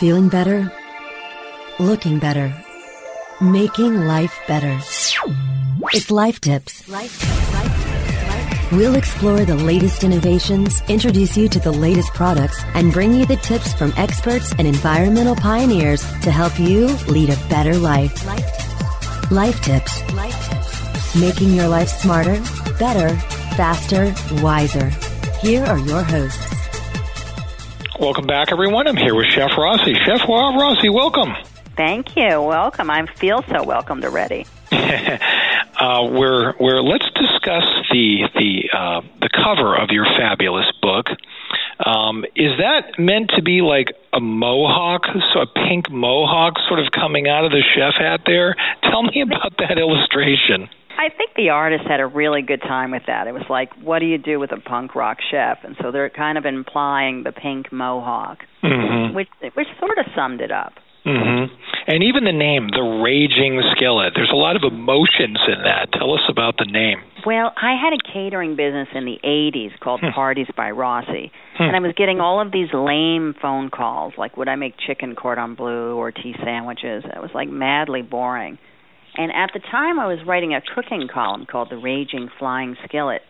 Feeling better? Looking better? Making life better? It's Life Tips. Life Tips. We'll explore the latest innovations, introduce you to the latest products, and bring you the tips from experts and environmental pioneers to help you lead a better life. Life Tips. Life Tips. Making your life smarter, better, faster, wiser. Here are your hosts. Welcome back, everyone. I'm here with Chef Rossi. Chef Rossi, welcome. Thank you. Welcome. I feel so welcomed already. uh, we're, we're, let's discuss the the uh, the cover of your fabulous book. Um, is that meant to be like a mohawk, so a pink mohawk, sort of coming out of the chef hat there? Tell me about that illustration. I think the artist had a really good time with that. It was like, what do you do with a punk rock chef? And so they're kind of implying the pink mohawk, mm-hmm. which which sort of summed it up. Mm-hmm. And even the name, the Raging Skillet. There's a lot of emotions in that. Tell us about the name. Well, I had a catering business in the 80s called Hmm. Parties by Rossi. Hmm. And I was getting all of these lame phone calls, like would I make chicken cordon bleu or tea sandwiches? It was like madly boring. And at the time, I was writing a cooking column called The Raging Flying Skillet.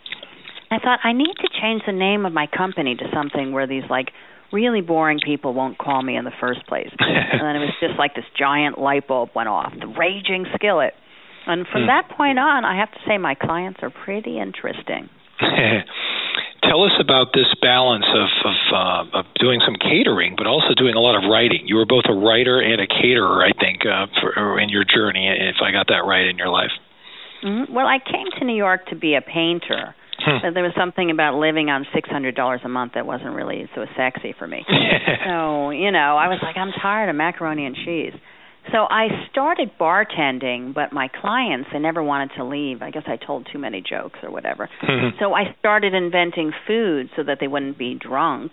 I thought I need to change the name of my company to something where these like really boring people won't call me in the first place. and then it was just like this giant light bulb went off, The Raging Skillet. And from Hmm. that point on, I have to say my clients are pretty interesting. Tell us about this balance of of, uh, of doing some catering, but also doing a lot of writing. You were both a writer and a caterer, I think, uh, for, in your journey, if I got that right in your life. hmm Well, I came to New York to be a painter. Hmm. But there was something about living on six hundred dollars a month that wasn't really so sexy for me. so you know, I was like, I'm tired of macaroni and cheese. So I started bartending, but my clients they never wanted to leave. I guess I told too many jokes or whatever. Hmm. So I started inventing food so that they wouldn't be drunk.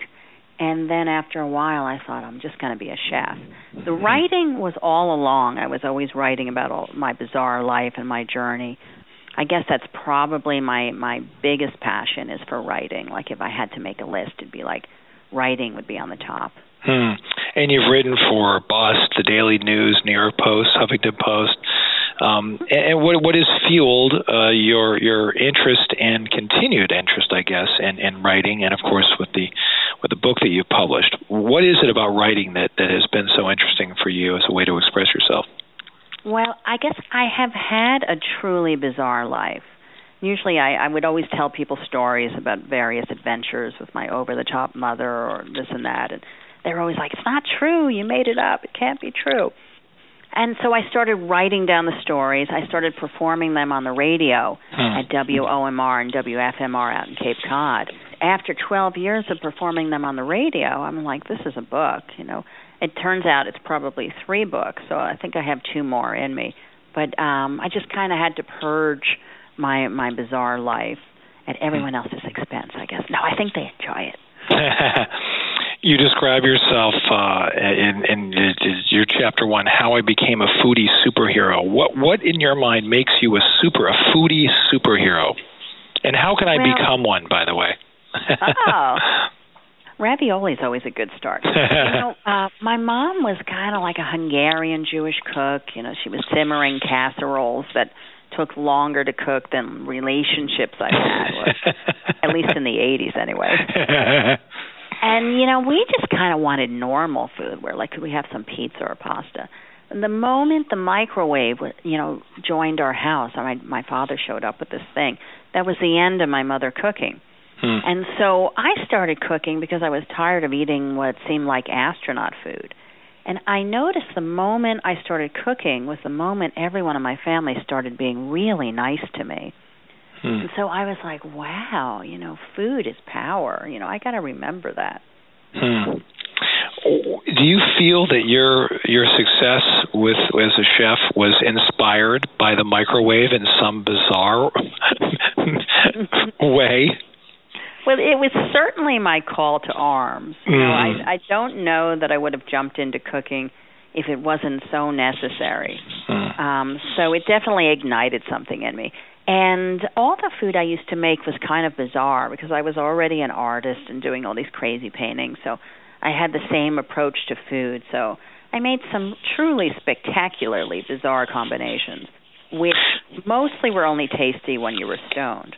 And then after a while, I thought I'm just going to be a chef. The writing was all along. I was always writing about all my bizarre life and my journey. I guess that's probably my my biggest passion is for writing. Like if I had to make a list, it'd be like writing would be on the top. Hmm. And you've written for Bust, the Daily News, New York Post, Huffington Post. Um, and what what has fueled uh, your your interest and continued interest, I guess, in, in writing, and of course with the with the book that you've published. What is it about writing that that has been so interesting for you as a way to express yourself? Well, I guess I have had a truly bizarre life. Usually, I, I would always tell people stories about various adventures with my over the top mother or this and that. And they're always like, It's not true. You made it up. It can't be true. And so I started writing down the stories. I started performing them on the radio Hmm. at WOMR and WFMR out in Cape Cod. After 12 years of performing them on the radio, I'm like, this is a book, you know. It turns out it's probably three books, so I think I have two more in me. But um I just kind of had to purge my my bizarre life at everyone else's expense, I guess. No, I think they enjoy it. you describe yourself uh, in, in your chapter one, how I became a foodie superhero. What what in your mind makes you a super a foodie superhero, and how can I Well- become one? By the way. oh. Ravioli's always a good start. you know, uh, my mom was kind of like a Hungarian Jewish cook. You know, she was simmering casseroles that took longer to cook than relationships I had, at least in the 80s anyway. And you know, we just kind of wanted normal food, where like could we have some pizza or pasta? And the moment the microwave, you know, joined our house, my my father showed up with this thing. That was the end of my mother cooking. Hmm. And so I started cooking because I was tired of eating what seemed like astronaut food. And I noticed the moment I started cooking was the moment everyone in my family started being really nice to me. Hmm. And so I was like, wow, you know, food is power. You know, I got to remember that. Hmm. Do you feel that your your success with as a chef was inspired by the microwave in some bizarre way? Well, it was certainly my call to arms. You know. I I don't know that I would have jumped into cooking if it wasn't so necessary. Hmm. Um, so it definitely ignited something in me. And all the food I used to make was kind of bizarre because I was already an artist and doing all these crazy paintings. So I had the same approach to food. So I made some truly spectacularly bizarre combinations, which mostly were only tasty when you were stoned.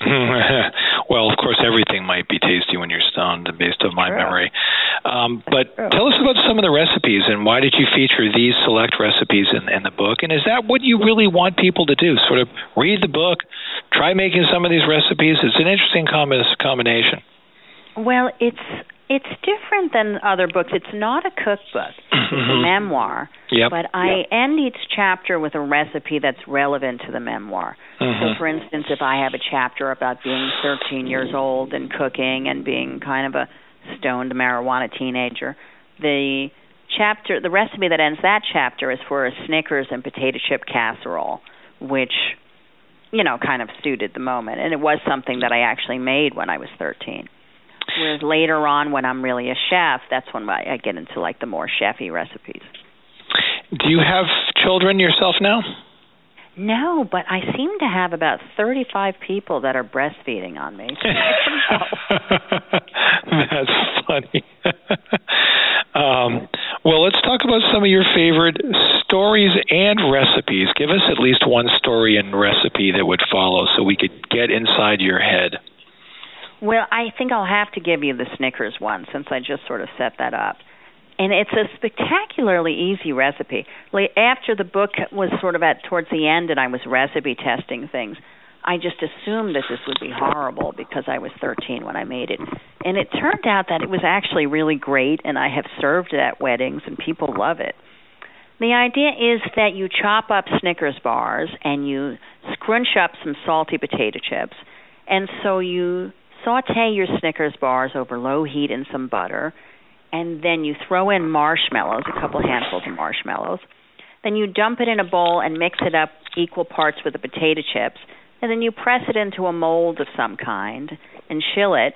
well, of course, everything might be tasty when you're stoned, based on my True. memory. Um, but True. tell us about some of the recipes and why did you feature these select recipes in, in the book? And is that what you really want people to do? Sort of read the book, try making some of these recipes. It's an interesting com- combination. Well, it's it's different than other books. It's not a cookbook. It's a memoir. Yep. But I end each chapter with a recipe that's relevant to the memoir. So, Mhm. for instance, if I have a chapter about being 13 years old and cooking and being kind of a stoned marijuana teenager, the chapter, the recipe that ends that chapter is for a Snickers and potato chip casserole, which, you know, kind of suited the moment. And it was something that I actually made when I was 13. Whereas later on, when I'm really a chef, that's when I I get into like the more chefy recipes. Do you have children yourself now? No, but I seem to have about 35 people that are breastfeeding on me. So I don't know. That's funny. um, well, let's talk about some of your favorite stories and recipes. Give us at least one story and recipe that would follow so we could get inside your head. Well, I think I'll have to give you the Snickers one since I just sort of set that up. And it's a spectacularly easy recipe. After the book was sort of at towards the end and I was recipe testing things, I just assumed that this would be horrible because I was 13 when I made it. And it turned out that it was actually really great and I have served it at weddings and people love it. The idea is that you chop up Snickers bars and you scrunch up some salty potato chips. And so you saute your Snickers bars over low heat in some butter, and then you throw in marshmallows, a couple handfuls of marshmallows. Then you dump it in a bowl and mix it up equal parts with the potato chips, and then you press it into a mold of some kind and chill it.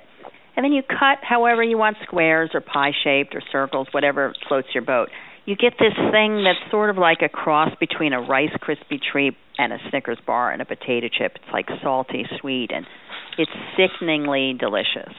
And then you cut however you want squares or pie shaped or circles, whatever floats your boat. You get this thing that's sort of like a cross between a Rice Krispie treat and a Snickers bar and a potato chip. It's like salty, sweet, and it's sickeningly delicious.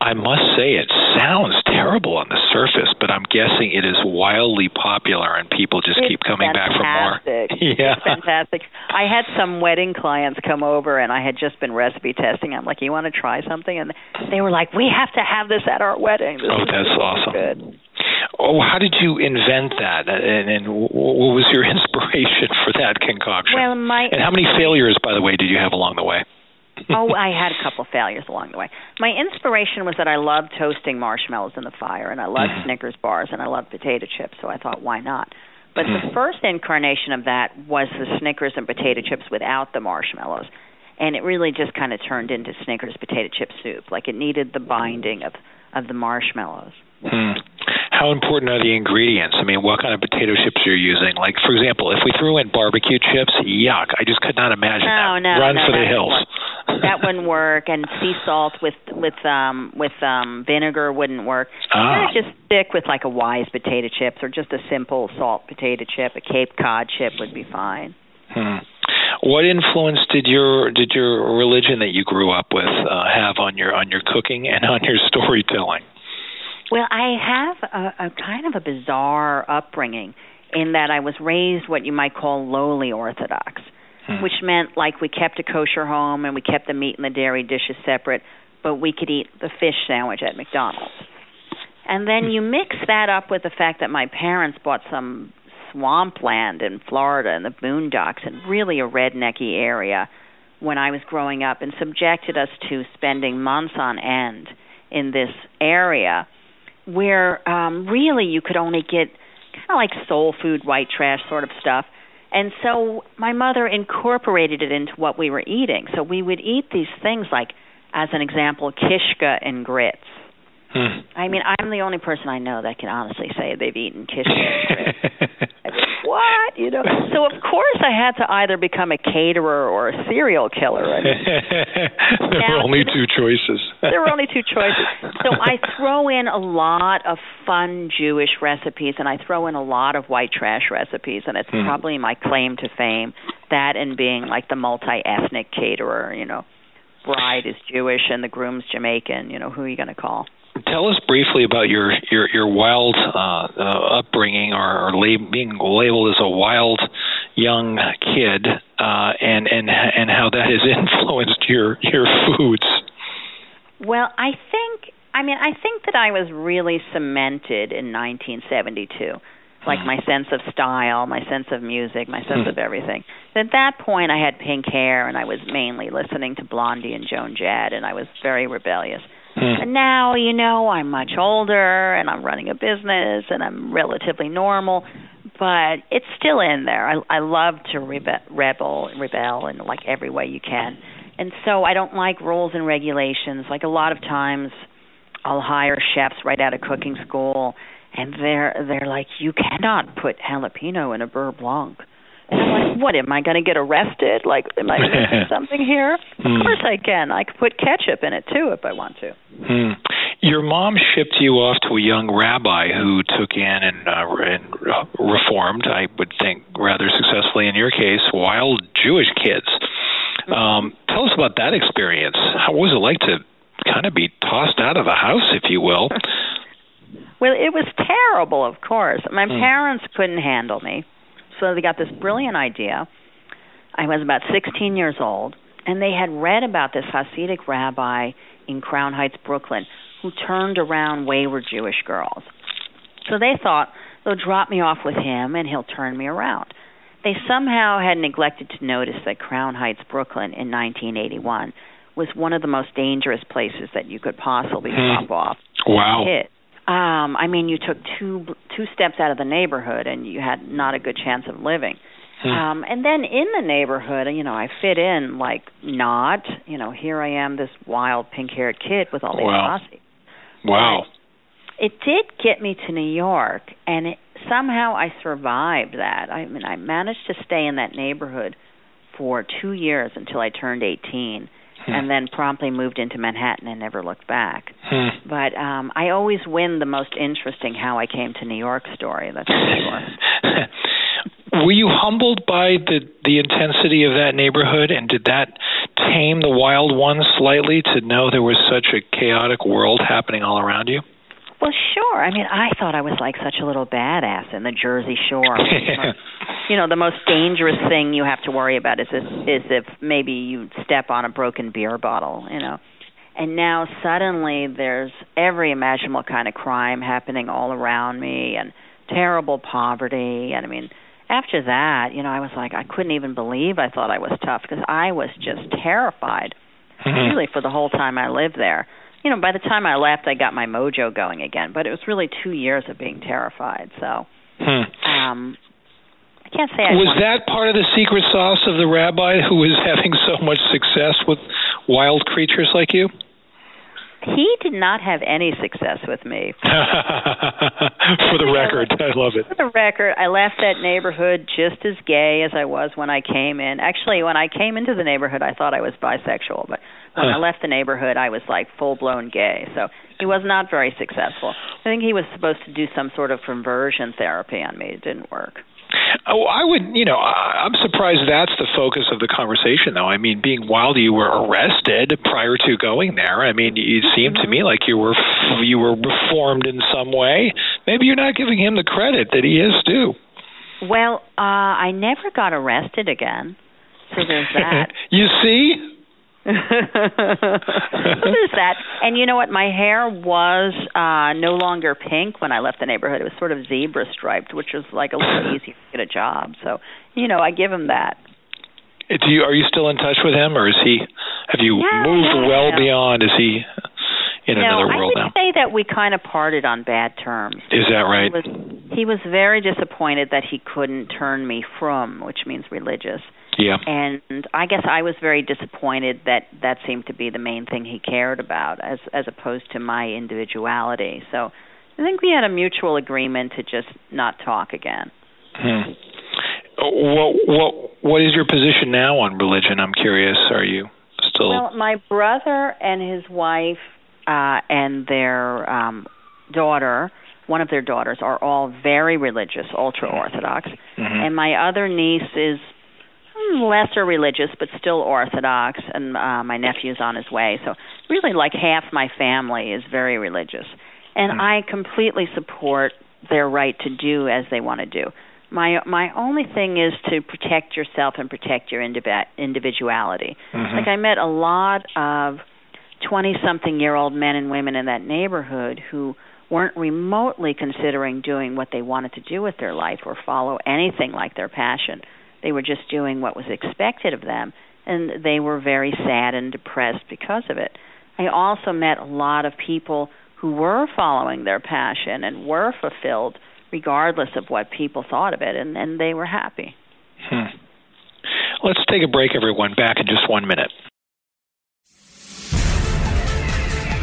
I must say, it sounds terrible on the surface, but I'm guessing it is wildly popular and people just It's keep coming back for more. Yeah. It's fantastic. I had some wedding clients come over and I had just been recipe testing. I'm like, "You want to try something?" And they were like, "We have to have this at our wedding." This Oh, that's so awesome. Good. Oh, how did you invent that? And, and what was your inspiration for that concoction? Well, my and how many failures, by the way, did you have along the way? oh, I had a couple failures along the way. My inspiration was that I loved toasting marshmallows in the fire, and I loved. Snickers bars, and I loved potato chips. So I thought, why not? But the first incarnation of that was the Snickers and potato chips without the marshmallows, and it really just kind of turned into Snickers potato chip soup. Like it needed the binding of of the marshmallows. Hmm. How important are the ingredients? I mean, what kind of potato chips are you're using? Like, for example, if we threw in barbecue chips, yuck! I just could not imagine No, that. no, Run no, for the hills. that wouldn't work, and sea salt with with um with um vinegar wouldn't work. Ah. Just stick with like a wise potato chips or just a simple salt potato chip. A Cape Cod chip would be fine. Hmm. What influence did your did your religion that you grew up with uh, have on your on your cooking and on your storytelling? Well, I have a, a kind of a bizarre upbringing in that I was raised what you might call lowly Orthodox, Hmm. which meant like we kept a kosher home and we kept the meat and the dairy dishes separate, but we could eat the fish sandwich at McDonald's. And then you mix that up with the fact that my parents bought some swampland in Florida in the boondocks and really a rednecky area when I was growing up and subjected us to spending months on end in this area where um really you could only get kind of like soul food white trash sort of stuff and so my mother incorporated it into what we were eating. So we would eat these things like as an example kishka and grits Hmm. i mean i'm the only person i know that can honestly say they've eaten kishka and grits I mean, what you know so of course i had to either become a caterer or a serial killer I mean, there were Now- only two choices. there were only two choices. So I throw in a lot of fun Jewish recipes and I throw in a lot of white trash recipes and it's Hmm. probably my claim to fame that and being like the multi-ethnic caterer, you know. Bride is Jewish and the groom's Jamaican, you know, who are you going to call? Tell us briefly about your your your wild uh, uh, upbringing, or, or lab- being labeled as a wild young kid, uh, and and and how that has influenced your your foods. Well, I think I mean I think that I was really cemented in 1972 like my sense of style, my sense of music, my sense of everything. At that point, I had pink hair, and I was mainly listening to Blondie and Joan Jett, and I was very rebellious. Hmm. And now, you know, I'm much older, and I'm running a business, and I'm relatively normal, but it's still in there. I, I love to rebe- rebel, rebel in like every way you can, and so I don't like rules and regulations. Like a lot of times, I'll hire chefs right out of cooking school and they're they're like, you cannot put jalapeno in a beurre blanc. And I'm like, what am I going to get arrested? Like, am I missing something here? Of course I can. I could put ketchup in it too if I want to. Hmm. Your mom shipped you off to a young rabbi who took in and, uh, and reformed, I would think, rather successfully in your case, wild Jewish kids. Um, tell us about that experience. How was it like to kind of be tossed out of the house, if you will? Well, it was terrible, of course. My Hmm. parents couldn't handle me, so they got this brilliant idea. I was about 16 years old, and they had read about this Hasidic rabbi in Crown Heights, Brooklyn, who turned around wayward Jewish girls. So they thought they'll drop me off with him, and he'll turn me around. They somehow had neglected to notice that Crown Heights, Brooklyn, in 1981 was one of the most dangerous places that you could possibly Hmm. drop off Wow. hit. Um, I mean, you took two two steps out of the neighborhood, and you had not a good chance of living. Hmm. Um, and then in the neighborhood, you know, I fit in like not. You know, here I am, this wild pink-haired kid with all these Wow. posse. Wow. It did get me to New York, and it, somehow I survived that. I mean, I managed to stay in that neighborhood for two years until I turned 18, Hmm. and then promptly moved into Manhattan and never looked back. Hmm. But um I always win the most interesting how I came to New York story. That's for sure. Were you humbled by the the intensity of that neighborhood, and did that tame the wild ones slightly to know there was such a chaotic world happening all around you? Well, sure. I mean, I thought I was like such a little badass in the Jersey Shore. you know, the most dangerous thing you have to worry about is if, is if maybe you step on a broken beer bottle. You know, and now suddenly there's every imaginable kind of crime happening all around me, and terrible poverty. And I mean, after that, you know, I was like, I couldn't even believe I thought I was tough because I was just terrified. Mhm. really for the whole time I lived there. You know, by the time I left, I got my mojo going again, but it was really two years of being terrified. So, Hmm. um, I can't say I Was that part of the secret sauce of the rabbi who was having so much success with wild creatures like you? He did not have any success with me. For the record, I love it. For the record, I left that neighborhood just as gay as I was when I came in. Actually, when I came into the neighborhood, I thought I was bisexual, but when I left the neighborhood, I was like full blown gay. So he was not very successful. I think he was supposed to do some sort of conversion therapy on me. It didn't work. Oh, I would, you know, I- I'm surprised that's the focus of the conversation, though. I mean, being wild, you were arrested prior to going there. I mean, it seemed to me like you were you were reformed in some way. Maybe you're not giving him the credit that he is due. Well, uh I never got arrested again. So there's that. you see? There's that. And you know what? My hair was uh no longer pink when I left the neighborhood. It was sort of zebra striped, which was like a little easier to get a job. So, you know, I give him that. Do you are you still in touch with him, or is he? Have you Yeah, moved yeah, well yeah. beyond? Is he in no, another world now? I would now? say that we kind of parted on bad terms. Is that right? He was he was very disappointed that he couldn't turn me frum, which means religious. Yeah. and I guess I was very disappointed that that seemed to be the main thing he cared about, as as opposed to my individuality. So I think we had a mutual agreement to just not talk again. Hmm. What what what is your position now on religion? I'm curious. Are you still? Well, my brother and his wife uh, and their um, daughter, one of their daughters, are all very religious, ultra orthodox, Mhm. and my other niece is lesser religious, but still Orthodox, and uh, my nephew's on his way. So really, like half my family is very religious, and mm. I completely support their right to do as they want to do. My my only thing is to protect yourself and protect your indiv- individuality. Mm-hmm. Like I met a lot of twenty something year old men and women in that neighborhood who weren't remotely considering doing what they wanted to do with their life or follow anything like their passion. They were just doing what was expected of them, and they were very sad and depressed because of it. I also met a lot of people who were following their passion and were fulfilled regardless of what people thought of it, and, and they were happy. Hmm. Let's take a break, everyone. Back in just one minute.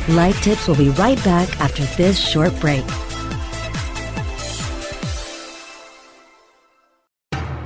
Life Tips will be right back after this short break.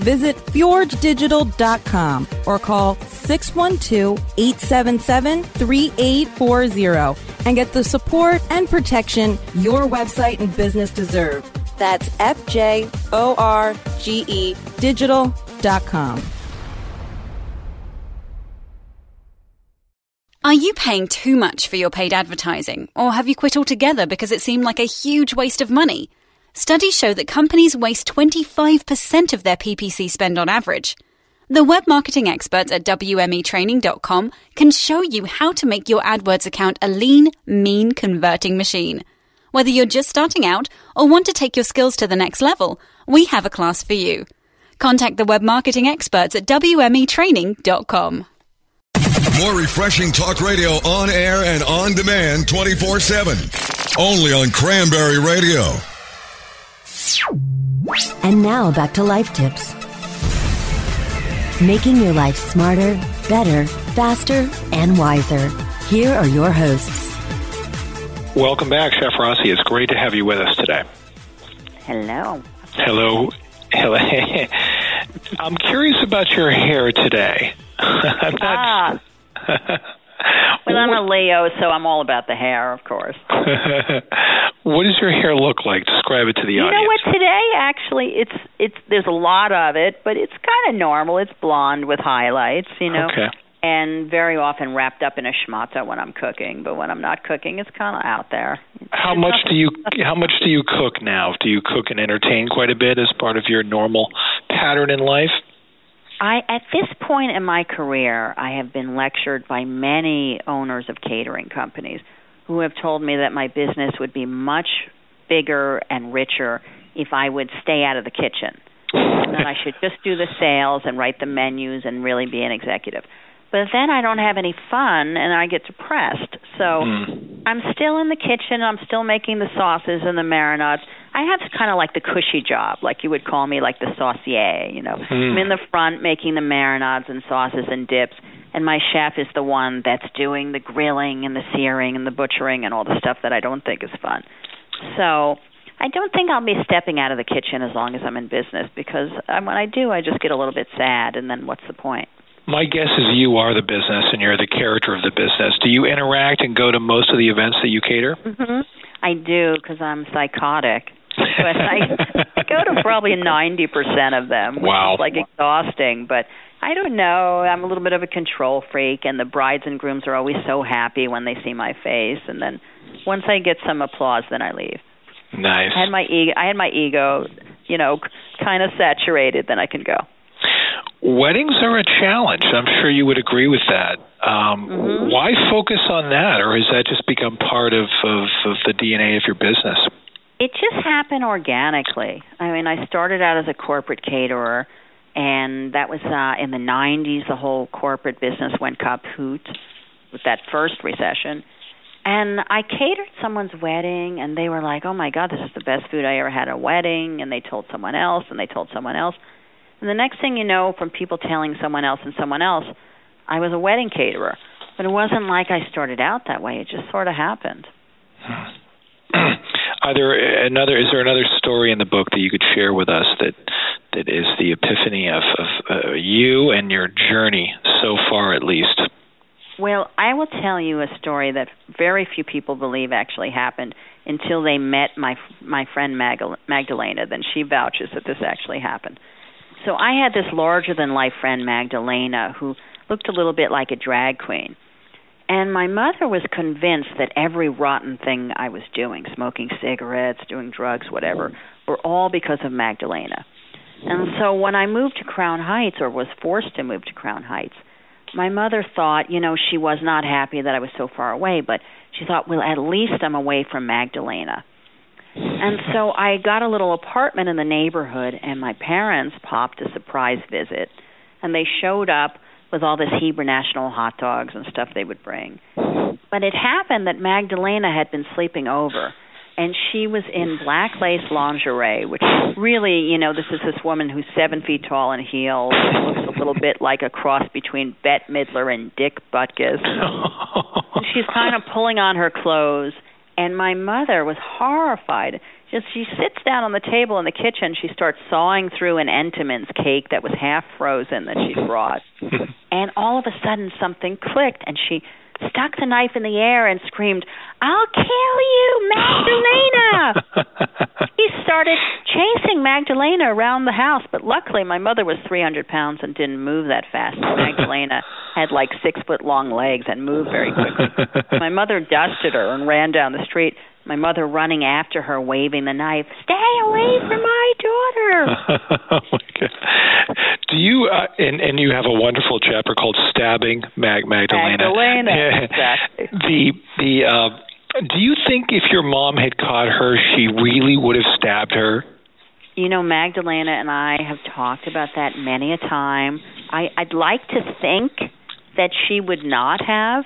Visit fjorgedigital.com or call 612-877-3840 and get the support and protection your website and business deserve. That's F-J-O-R-G-E digital.com. Are you paying too much for your paid advertising, or have you quit altogether because it seemed like a huge waste of money? Studies show that companies waste 25% of their PPC spend on average. The web marketing experts at WMEtraining.com can show you how to make your AdWords account a lean, mean converting machine. Whether you're just starting out or want to take your skills to the next level, we have a class for you. Contact the web marketing experts at WMEtraining.com. More refreshing talk radio on air and on demand 24 7. Only on Cranberry Radio. And now back to life tips. Making your life smarter, better, faster, and wiser. Here are your hosts. Welcome back, Chef Rossi. It's great to have you with us today. Hello. Hello. Hello. I'm curious about your hair today. I'm not. Ah. well, I'm a Leo, so I'm all about the hair, of course. what does your hair look like? Describe it to the you audience. You know what? Today, actually, it's it's there's a lot of it, but it's kind of normal. It's blonde with highlights, you know. Okay. And very often wrapped up in a schmata when I'm cooking, but when I'm not cooking, it's kind of out there. How much do you How much do you cook now? Do you cook and entertain quite a bit as part of your normal pattern in life? I at this point in my career, I have been lectured by many owners of catering companies who have told me that my business would be much bigger and richer if I would stay out of the kitchen. and I should just do the sales and write the menus and really be an executive. But then I don't have any fun and I get depressed. So mm. I'm still in the kitchen, I'm still making the sauces and the marinades I have kind of like the cushy job, like you would call me like the saucier, you know. Mm. I'm in the front making the marinades and sauces and dips, and my chef is the one that's doing the grilling and the searing and the butchering and all the stuff that I don't think is fun. So I don't think I'll be stepping out of the kitchen as long as I'm in business because when I do, I just get a little bit sad, and then what's the point? My guess is you are the business and you're the character of the business. Do you interact and go to most of the events that you cater? Mm-hmm. I do because I'm psychotic but I, I go to probably ninety percent of them. Which wow, is like exhausting. But I don't know. I'm a little bit of a control freak, and the brides and grooms are always so happy when they see my face. And then once I get some applause, then I leave. Nice. I had my ego. I had my ego, you know, kind of saturated. Then I can go. Weddings are a challenge. I'm sure you would agree with that. Um, mm-hmm. Why focus on that, or has that just become part of, of, of the DNA of your business? It just happened organically. I mean, I started out as a corporate caterer, and that was uh, in the 90s. The whole corporate business went kaput with that first recession. And I catered someone's wedding, and they were like, "Oh my God, this is the best food I ever had at a wedding." And they told someone else, and they told someone else. And the next thing you know, from people telling someone else and someone else, I was a wedding caterer. But it wasn't like I started out that way. It just sort of happened. Are there another? Is there another story in the book that you could share with us that that is the epiphany of, of uh, you and your journey so far, at least? Well, I will tell you a story that very few people believe actually happened until they met my my friend Magdalena. Then she vouches that this actually happened. So I had this larger than life friend Magdalena who looked a little bit like a drag queen. And my mother was convinced that every rotten thing I was doing, smoking cigarettes, doing drugs, whatever, were all because of Magdalena. And so when I moved to Crown Heights, or was forced to move to Crown Heights, my mother thought, you know, she was not happy that I was so far away, but she thought, well, at least I'm away from Magdalena. And so I got a little apartment in the neighborhood, and my parents popped a surprise visit. And they showed up with all this Hebrew National hot dogs and stuff they would bring. But it happened that Magdalena had been sleeping over and she was in black lace lingerie, which really, you know, this is this woman who's seven feet tall in heels, looks a little bit like a cross between Bette Midler and Dick Butkus. and she's kind of pulling on her clothes, and my mother was horrified just she sits down on the table in the kitchen. She starts sawing through an Entenmann's cake that was half frozen that she brought, and all of a sudden something clicked, and she stuck the knife in the air and screamed, "I'll kill you, Magdalena!" started chasing Magdalena around the house, but luckily my mother was 300 pounds and didn't move that fast. Magdalena had like six foot long legs and moved very quickly. my mother dusted her and ran down the street my mother running after her, waving the knife. Stay away from my daughter. oh my God. Do you uh, and and you have a wonderful chapter called "Stabbing Mag Magdalena." Magdalena, exactly. The the uh, do you think if your mom had caught her, she really would have stabbed her? You know, Magdalena and I have talked about that many a time. I, I'd like to think that she would not have,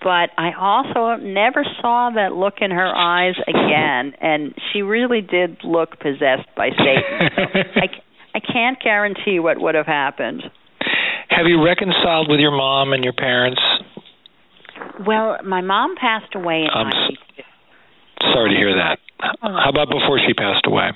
but I also never saw that look in her eyes again, and she really did look possessed by Satan. I, I can't guarantee what would have happened. Have you reconciled with your mom and your parents? Well, my mom passed away in I'm sorry to hear that. How about before she passed away?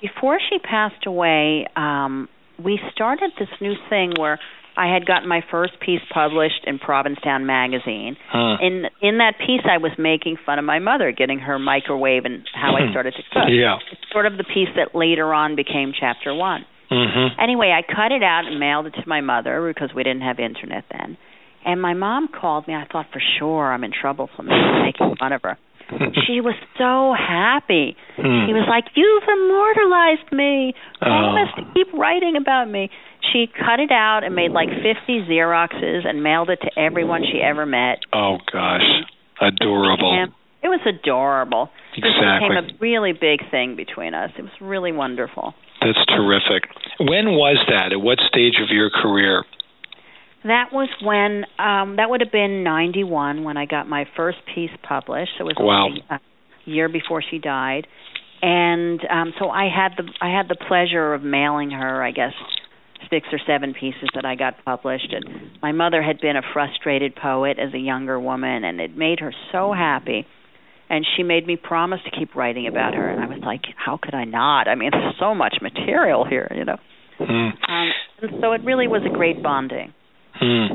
Before she passed away, um, we started this new thing where I had gotten my first piece published in Provincetown magazine. Huh. In in that piece, I was making fun of my mother getting her microwave and how I started to cook. Yeah, it's sort of the piece that later on became chapter one. Mm-hmm. Anyway, I cut it out and mailed it to my mother because we didn't have internet then. And my mom called me. I thought for sure I'm in trouble for making fun of her. she was so happy. Hmm. She was like, "You've immortalized me. Promise Oh. to keep writing about me." She cut it out and made like 50 Xeroxes and mailed it to everyone she ever met. Oh gosh, adorable. It was adorable. Exactly. became a really big thing between us. It was really wonderful. That's terrific. When was that? At what stage of your career? That was when um that would have been 91 when I got my first piece published. It was Wow. a year before she died. And um so I had the I had the pleasure of mailing her, I guess, six or seven pieces that I got published and my mother had been a frustrated poet as a younger woman and it made her so happy. And she made me promise to keep writing about her and I was like, how could I not? I mean, there's so much material here, you know. Hmm. Um and so it really was a great bonding. Hmm.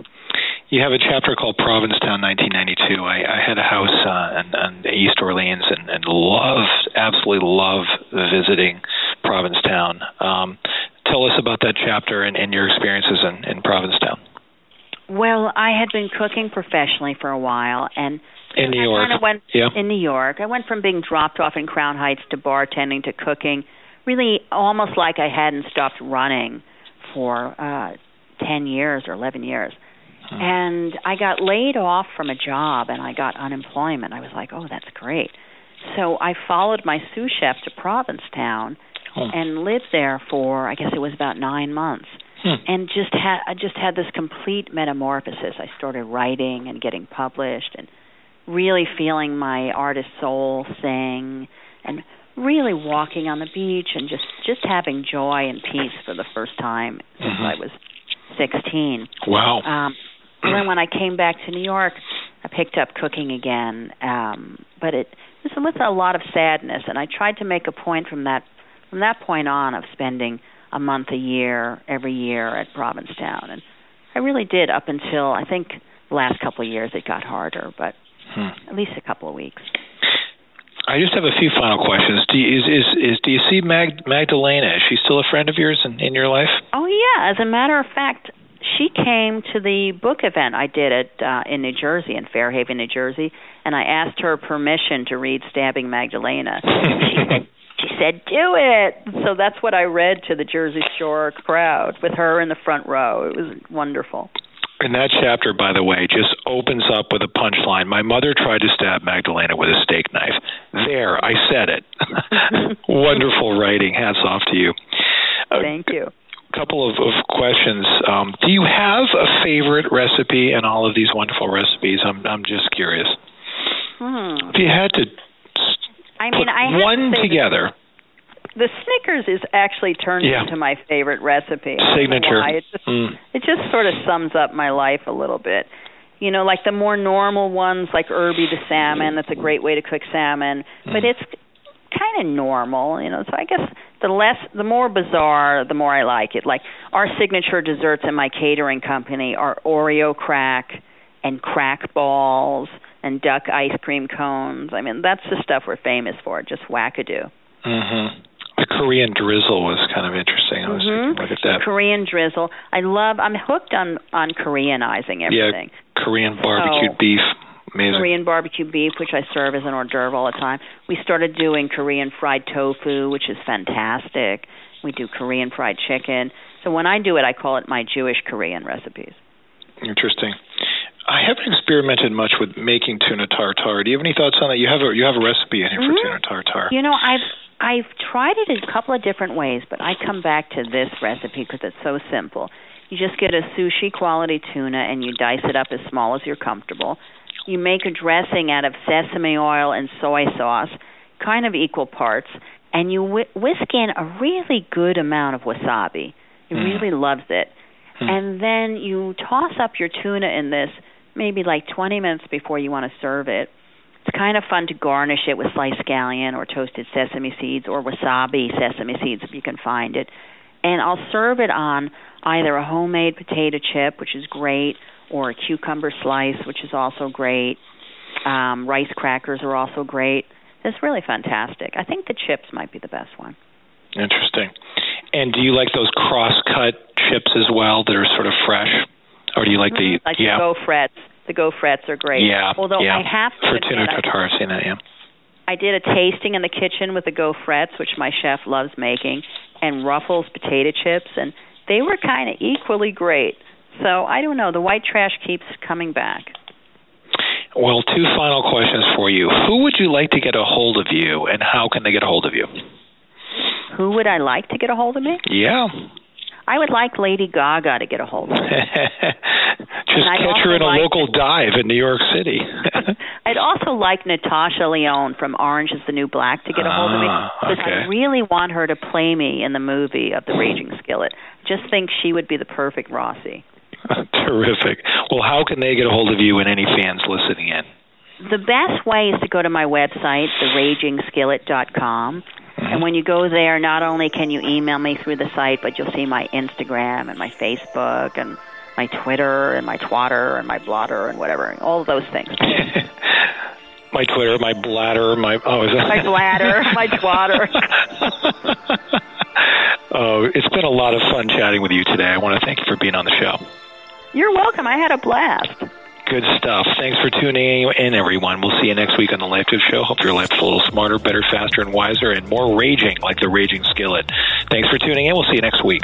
You have a chapter called Provincetown 1992. I, I had a house uh, in, in East Orleans and, and loved, absolutely love visiting Provincetown. Um, tell us about that chapter and, and your experiences in, in Provincetown. Well, I had been cooking professionally for a while, and In New I York. kind of went Yeah. in New York. I went from being dropped off in Crown Heights to bartending to cooking, really almost like I hadn't stopped running for uh ten years or eleven years. Hmm. And I got laid off from a job, and I got unemployment. I was like, "Oh, that's great." So I followed my sous chef to Provincetown Hmm. and lived there for I guess it was about nine months Hmm. and just had I just had this complete metamorphosis. I started writing and getting published and really feeling my artist soul sing and really walking on the beach and just just having joy and peace for the first time since Mhm. I was 16. Wow. Um then when I came back to New York, I picked up cooking again. Um, but it was with a lot of sadness, and I tried to make a point from that from that point on of spending a month a year every year at Provincetown, and I really did up until I think the last couple of years it got harder, but hmm. at least a couple of weeks. I just have a few final questions. Do you, is, is is do you see Mag, Magdalena? Is she still a friend of yours in, in your life? Oh yeah. As a matter of fact, she came to the book event I did at uh, in New Jersey in Fair Haven, New Jersey, and I asked her permission to read Stabbing Magdalena. she said she said, "Do it." So that's what I read to the Jersey Shore crowd with her in the front row. It was wonderful. And that chapter, by the way, just opens up with a punchline. My mother tried to stab Magdalena with a steak knife. There, I said it. Wonderful writing. Hats off to you. Thank you. A couple of, of questions. Um, do you have a favorite recipe in all of these wonderful recipes? I'm I'm just curious. Hmm. If you had to I mean, put I one to together. The Snickers is actually turned yeah. into my favorite recipe. Signature. It just, mm. it just sort of sums up my life a little bit. You know, like the more normal ones, like Irby the salmon. That's a great way to cook salmon, mm. but it's kind of normal. You know, so I guess the less, the more bizarre, the more I like it. Like our signature desserts in my catering company are Oreo crack and crack balls and duck ice cream cones. I mean, that's the stuff we're famous for, just wackadoo. Mhm. The Korean drizzle was kind of interesting. I was mm-hmm. look at that. Korean drizzle. I love. I'm hooked on on Koreanizing everything. Yeah, Korean barbecued so, beef. Amazing. Korean barbecue beef, which I serve as an hors d'oeuvre all the time. We started doing Korean fried tofu, which is fantastic. We do Korean fried chicken. So when I do it, I call it my Jewish Korean recipes. Interesting. I haven't experimented much with making tuna tartare. Do you have any thoughts on that? You have a you have a recipe in here mm-hmm. for tuna tartare. You know, I've I've tried it a couple of different ways, but I come back to this recipe because it's so simple. You just get a sushi quality tuna and you dice it up as small as you're comfortable. You make a dressing out of sesame oil and soy sauce, kind of equal parts, and you whisk in a really good amount of wasabi. He mm. really loves it. Mm. And then you toss up your tuna in this maybe like 20 minutes before you want to serve it. It's kind of fun to garnish it with sliced scallion or toasted sesame seeds or wasabi sesame seeds if you can find it. And I'll serve it on either a homemade potato chip, which is great, or a cucumber slice, which is also great. Um, rice crackers are also great. It's really fantastic. I think the chips might be the best one. Interesting. And do you like those cross-cut chips as well that are sort of fresh? Or do you like the like yeah. the gaufrettes? The gaufrettes are great. Yeah. Although yeah. I have to for tuna tartare, I've seen that. Yeah. I did a tasting in the kitchen with the gaufrettes, which my chef loves making, and Ruffles potato chips, and they were kind of equally great. So I don't know. The white trash keeps coming back. Well, two final questions for you. Who would you like to get a hold of you, and how can they get a hold of you? Who would I like to get a hold of me? Yeah. I would like Lady Gaga to get a hold of me. Just catch her in a like local dive in New York City. I'd also like Natasha Lyonne from Orange is the New Black to get a hold of me ah, because okay. I really want her to play me in the movie of The Raging Skillet. Just think she would be the perfect Rossi. Terrific. Well, how can they get a hold of you and any fans listening in? The best way is to go to my website, theragingskillet.com. And when you go there, not only can you email me through the site, but you'll see my Instagram and my Facebook and my Twitter and my Twatter and my Blotter and whatever, all of those things. my Twitter, my bladder, my oh, is that my bladder, my Twatter. oh, it's been a lot of fun chatting with you today. I want to thank you for being on the show. You're welcome. I had a blast. Good stuff. Thanks for tuning in, everyone. We'll see you next week on the Life Tips Show. Hope your life's a little smarter, better, faster, and wiser, and more raging like the Raging Skillet. Thanks for tuning in. We'll see you next week.